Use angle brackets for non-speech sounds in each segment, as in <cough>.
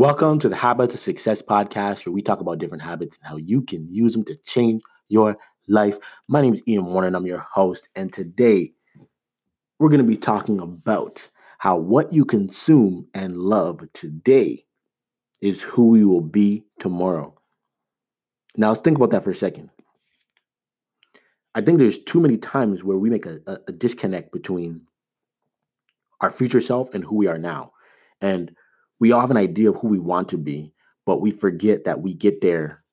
Welcome to the Habits of Success podcast, where we talk about different habits and how you can use them to change your life. My name is Ian Warner, and I'm your host. And today, we're going to be talking about how what you consume and love today is who you will be tomorrow. Now, let's think about that for a second. I think there's too many times where we make a, a, a disconnect between our future self and who we are now. And we all have an idea of who we want to be, but we forget that we get there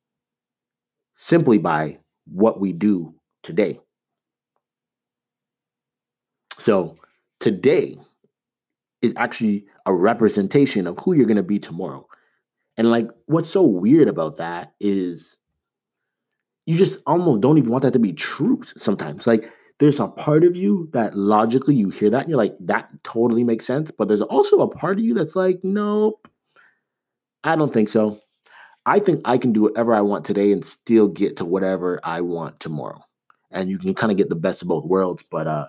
simply by what we do today. So today is actually a representation of who you're going to be tomorrow. And like what's so weird about that is you just almost don't even want that to be true sometimes. Like there's a part of you that logically you hear that and you're like, that totally makes sense. But there's also a part of you that's like, nope, I don't think so. I think I can do whatever I want today and still get to whatever I want tomorrow. And you can kind of get the best of both worlds. But uh,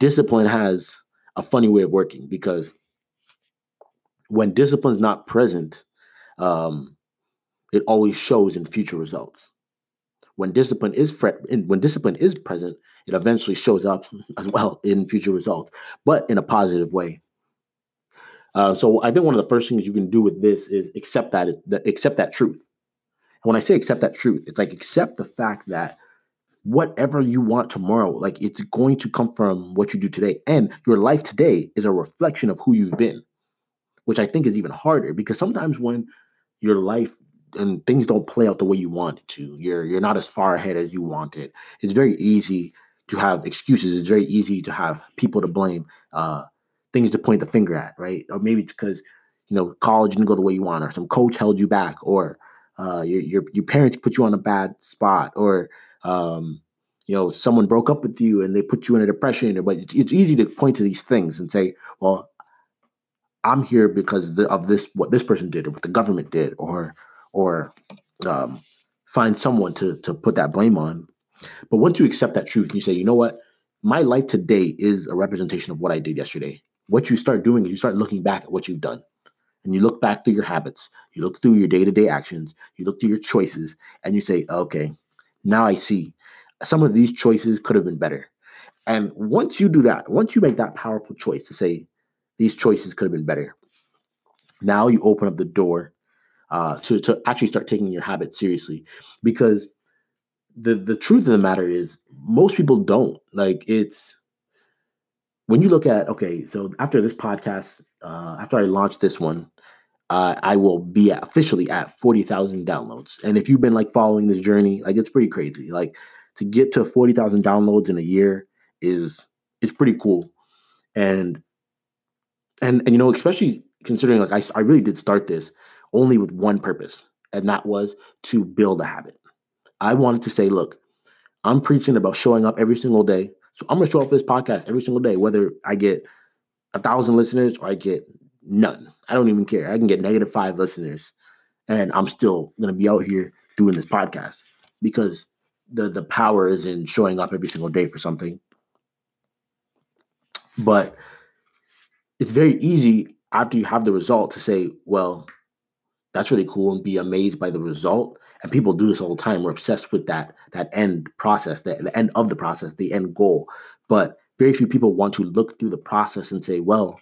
discipline has a funny way of working because when discipline's not present, um, it always shows in future results. When discipline is fre- when discipline is present, it eventually shows up <laughs> as well in future results, but in a positive way. Uh, so I think one of the first things you can do with this is accept that accept that truth. And when I say accept that truth, it's like accept the fact that whatever you want tomorrow, like it's going to come from what you do today, and your life today is a reflection of who you've been, which I think is even harder because sometimes when your life and things don't play out the way you want it to, you're you're not as far ahead as you wanted. It's very easy to have excuses. It's very easy to have people to blame, uh, things to point the finger at, right? Or maybe because you know college didn't go the way you want, or some coach held you back, or uh, your your your parents put you on a bad spot, or um, you know someone broke up with you and they put you in a depression. But it's, it's easy to point to these things and say, well, I'm here because of this what this person did or what the government did, or or um, find someone to to put that blame on but once you accept that truth, and you say, you know what? My life today is a representation of what I did yesterday. What you start doing is you start looking back at what you've done. And you look back through your habits, you look through your day to day actions, you look through your choices, and you say, okay, now I see some of these choices could have been better. And once you do that, once you make that powerful choice to say, these choices could have been better, now you open up the door uh, to, to actually start taking your habits seriously. Because the the truth of the matter is most people don't. Like it's when you look at okay so after this podcast uh after i launch this one uh, i will be officially at 40000 downloads. And if you've been like following this journey like it's pretty crazy. Like to get to 40000 downloads in a year is is pretty cool. And and and you know especially considering like I, I really did start this only with one purpose and that was to build a habit I wanted to say, look, I'm preaching about showing up every single day. So I'm gonna show up for this podcast every single day, whether I get a thousand listeners or I get none. I don't even care. I can get negative five listeners, and I'm still gonna be out here doing this podcast because the the power is in showing up every single day for something. But it's very easy after you have the result to say, well, that's really cool and be amazed by the result. And people do this all the time. We're obsessed with that that end process the, the end of the process the end goal. But very few people want to look through the process and say well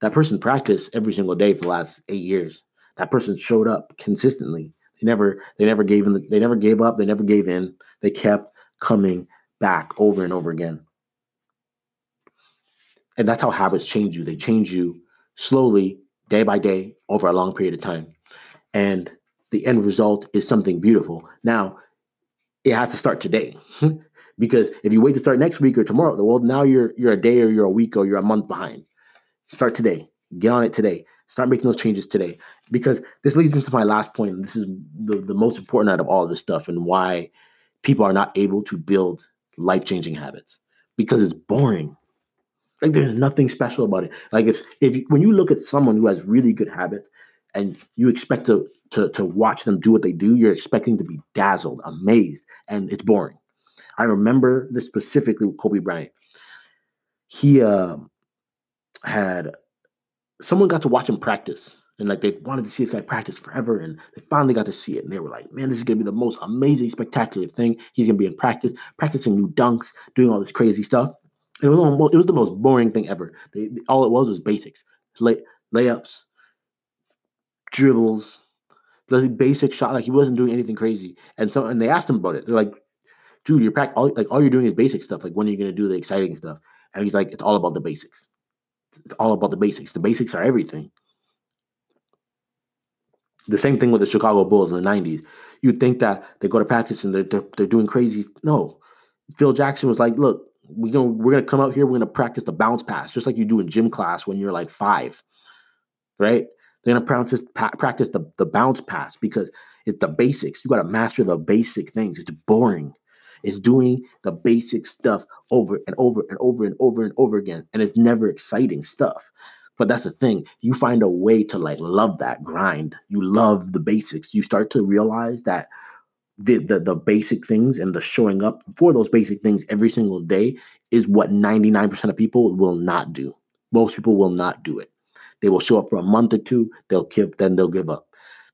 that person practiced every single day for the last eight years. That person showed up consistently. They never they never gave in they never gave up. They never gave in. They kept coming back over and over again. And that's how habits change you. They change you slowly day by day over a long period of time and the end result is something beautiful. Now, it has to start today. <laughs> because if you wait to start next week or tomorrow, well, now you're you're a day or you're a week or you're a month behind. Start today. Get on it today. Start making those changes today. Because this leads me to my last point. This is the, the most important out of all this stuff and why people are not able to build life-changing habits. Because it's boring. Like there's nothing special about it. Like if if when you look at someone who has really good habits, and you expect to, to to watch them do what they do, you're expecting to be dazzled, amazed, and it's boring. I remember this specifically with Kobe Bryant. He uh, had someone got to watch him practice, And like they wanted to see this guy practice forever, and they finally got to see it. And they were like, "Man, this is gonna be the most amazing, spectacular thing." He's gonna be in practice, practicing new dunks, doing all this crazy stuff. It was it was the most boring thing ever. They, all it was was basics, lay, layups, dribbles, the basic shot. Like he wasn't doing anything crazy. And so, and they asked him about it. They're like, "Dude, you're pract- all like all you're doing is basic stuff. Like when are you gonna do the exciting stuff?" And he's like, "It's all about the basics. It's all about the basics. The basics are everything." The same thing with the Chicago Bulls in the 90s. You'd think that they go to practice and they're, they're, they're doing crazy. No. Phil Jackson was like, look, we gonna, we're to come out here. We're to practice the bounce pass, just like you do in gym class when you're like five, right? They're going to practice, practice the, the bounce pass because it's the basics. You got to master the basic things. It's boring. It's doing the basic stuff over and over and over and over and over again. And it's never exciting stuff. But that's the thing. You find a way to like love that grind. You love the basics. You start to realize that the, the the basic things and the showing up for those basic things every single day is what 99% of people will not do. Most people will not do it. They will show up for a month or two, they'll give, then they'll give up.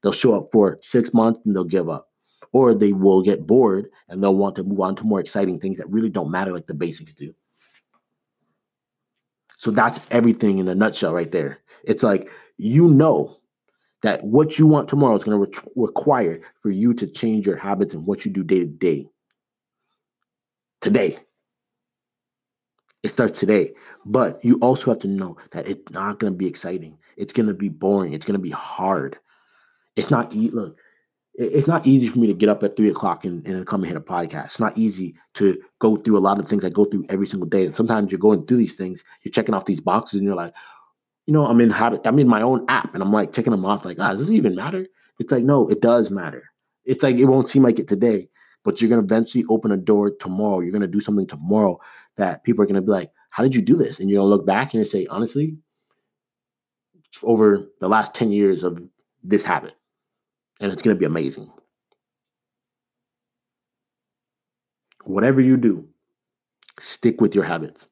They'll show up for six months and they'll give up. Or they will get bored and they'll want to move on to more exciting things that really don't matter like the basics do. So that's everything in a nutshell right there. It's like you know that what you want tomorrow is going to re- require for you to change your habits and what you do day to day. Today. It starts today. But you also have to know that it's not going to be exciting. It's going to be boring. It's going to be hard. It's not, look, it's not easy for me to get up at three o'clock and, and come and hit a podcast. It's not easy to go through a lot of things I go through every single day. And sometimes you're going through these things, you're checking off these boxes, and you're like, you know, I'm in I'm in my own app, and I'm like checking them off, like, ah, does this even matter? It's like, no, it does matter. It's like it won't seem like it today, but you're gonna eventually open a door tomorrow. You're gonna do something tomorrow that people are gonna be like, how did you do this? And you're gonna look back and say, honestly, over the last 10 years of this habit and it's going to be amazing. Whatever you do, stick with your habits.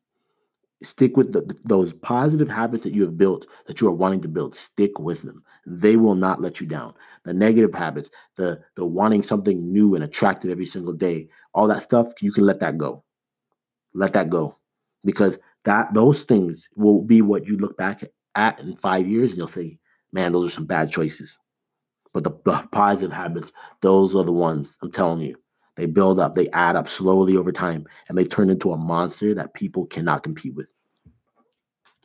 Stick with the, those positive habits that you have built that you are wanting to build. Stick with them. They will not let you down. The negative habits, the the wanting something new and attractive every single day, all that stuff, you can let that go. Let that go. Because that those things will be what you look back at in five years and you'll say, man, those are some bad choices. But the, the positive habits, those are the ones I'm telling you. They build up, they add up slowly over time, and they turn into a monster that people cannot compete with.